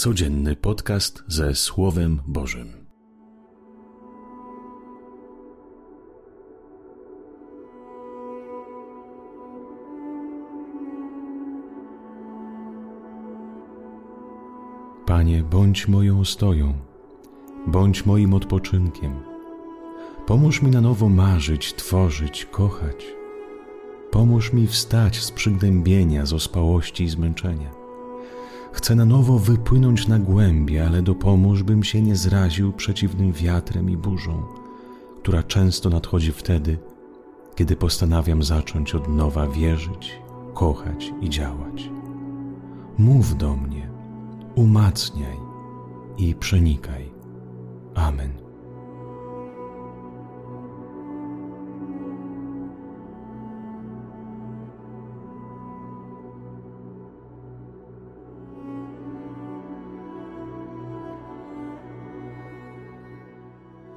Codzienny podcast ze Słowem Bożym. Panie, bądź moją stoją, bądź moim odpoczynkiem. Pomóż mi na nowo marzyć, tworzyć, kochać. Pomóż mi wstać z przygnębienia, z ospałości i zmęczenia Chcę na nowo wypłynąć na głębie, ale dopomóż, bym się nie zraził przeciwnym wiatrem i burzą, która często nadchodzi wtedy, kiedy postanawiam zacząć od nowa wierzyć, kochać i działać. Mów do mnie, umacniaj i przenikaj. Amen.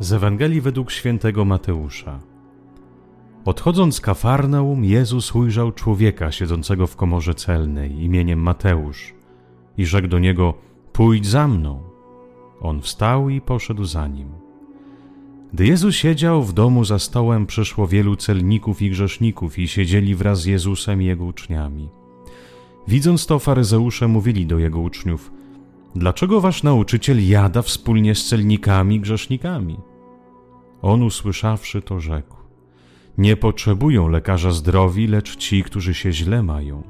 Z Ewangelii według świętego Mateusza. Odchodząc z Kafarnaum, Jezus ujrzał człowieka siedzącego w komorze celnej imieniem Mateusz i rzekł do niego: Pójdź za mną. On wstał i poszedł za nim. Gdy Jezus siedział w domu za stołem, przyszło wielu celników i grzeszników i siedzieli wraz z Jezusem i jego uczniami. Widząc to, faryzeusze mówili do jego uczniów: Dlaczego wasz nauczyciel jada wspólnie z celnikami i grzesznikami? On usłyszawszy to rzekł: Nie potrzebują lekarza zdrowi, lecz ci, którzy się źle mają.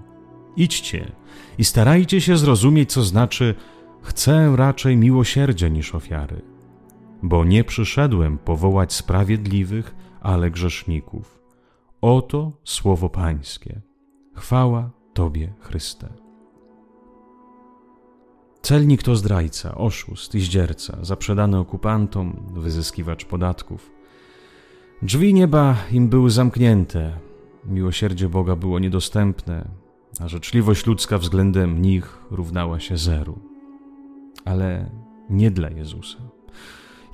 Idźcie i starajcie się zrozumieć, co znaczy chcę raczej miłosierdzia niż ofiary, bo nie przyszedłem powołać sprawiedliwych, ale grzeszników. Oto słowo Pańskie. Chwała Tobie, Chryste. Celnik to zdrajca, oszust i zdzierca, zaprzedany okupantom, wyzyskiwacz podatków. Drzwi nieba im były zamknięte, miłosierdzie Boga było niedostępne, a życzliwość ludzka względem nich równała się zeru. Ale nie dla Jezusa.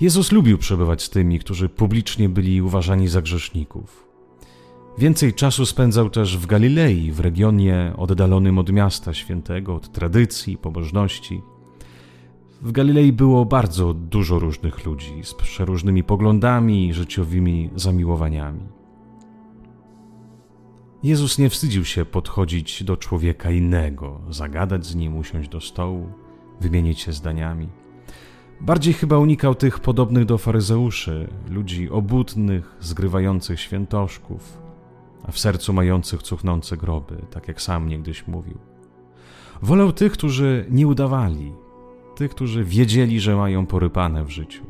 Jezus lubił przebywać z tymi, którzy publicznie byli uważani za grzeszników. Więcej czasu spędzał też w Galilei, w regionie oddalonym od miasta świętego, od tradycji, pobożności. W Galilei było bardzo dużo różnych ludzi z przeróżnymi poglądami i życiowymi zamiłowaniami. Jezus nie wstydził się podchodzić do człowieka innego, zagadać z nim, usiąść do stołu, wymienić się zdaniami. Bardziej chyba unikał tych podobnych do faryzeuszy, ludzi obudnych, zgrywających świętoszków, w sercu mających cuchnące groby, tak jak sam niegdyś mówił. Wolał tych, którzy nie udawali, tych, którzy wiedzieli, że mają porypane w życiu.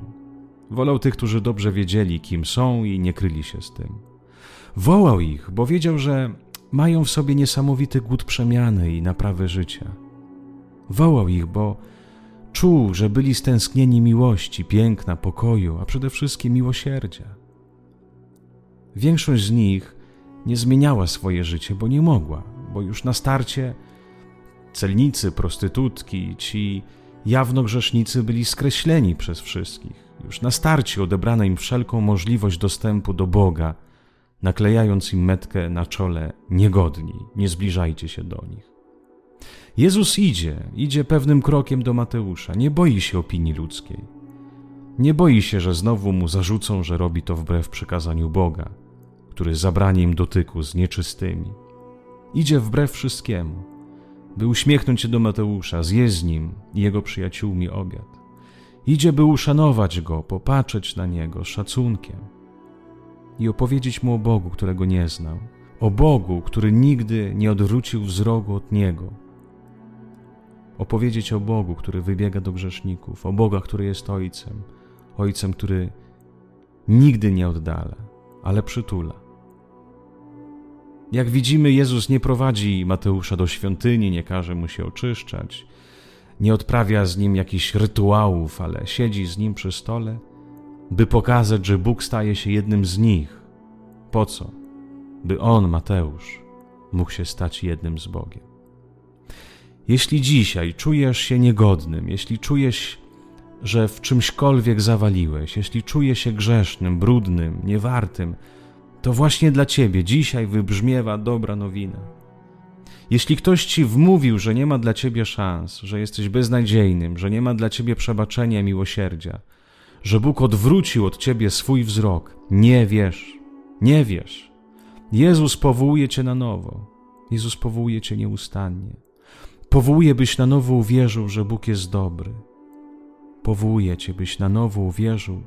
Wolał tych, którzy dobrze wiedzieli, kim są i nie kryli się z tym. Wołał ich, bo wiedział, że mają w sobie niesamowity głód przemiany i naprawy życia. Wołał ich, bo czuł, że byli stęsknieni miłości, piękna, pokoju, a przede wszystkim miłosierdzia. Większość z nich nie zmieniała swoje życie, bo nie mogła, bo już na starcie celnicy, prostytutki, ci jawno grzesznicy byli skreśleni przez wszystkich. Już na starcie odebrano im wszelką możliwość dostępu do Boga, naklejając im metkę na czole niegodni, nie zbliżajcie się do nich. Jezus idzie, idzie pewnym krokiem do Mateusza, nie boi się opinii ludzkiej. Nie boi się, że znowu mu zarzucą, że robi to wbrew przykazaniu Boga który zabrani im dotyku z nieczystymi. Idzie wbrew wszystkiemu, by uśmiechnąć się do Mateusza, zjeść z nim i jego przyjaciółmi obiad. Idzie, by uszanować go, popatrzeć na niego z szacunkiem i opowiedzieć mu o Bogu, którego nie znał, o Bogu, który nigdy nie odwrócił wzroku od niego. Opowiedzieć o Bogu, który wybiega do grzeszników, o Boga, który jest Ojcem, Ojcem, który nigdy nie oddala, ale przytula. Jak widzimy, Jezus nie prowadzi Mateusza do świątyni, nie każe mu się oczyszczać, nie odprawia z nim jakichś rytuałów, ale siedzi z nim przy stole, by pokazać, że Bóg staje się jednym z nich. Po co? By on, Mateusz, mógł się stać jednym z Bogiem. Jeśli dzisiaj czujesz się niegodnym, jeśli czujesz, że w czymśkolwiek zawaliłeś, jeśli czujesz się grzesznym, brudnym, niewartym, to właśnie dla Ciebie dzisiaj wybrzmiewa dobra nowina. Jeśli ktoś ci wmówił, że nie ma dla ciebie szans, że jesteś beznadziejnym, że nie ma dla ciebie przebaczenia, miłosierdzia, że Bóg odwrócił od ciebie swój wzrok, nie wiesz, nie wiesz. Jezus powołuje cię na nowo. Jezus powołuje cię nieustannie. Powołuje, byś na nowo uwierzył, że Bóg jest dobry. Powołuje cię, byś na nowo uwierzył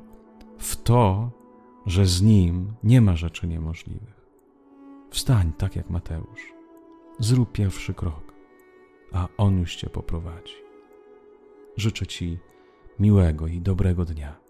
w to, że z Nim nie ma rzeczy niemożliwych. Wstań tak jak Mateusz. Zrób pierwszy krok, a On już cię poprowadzi. Życzę Ci miłego i dobrego dnia.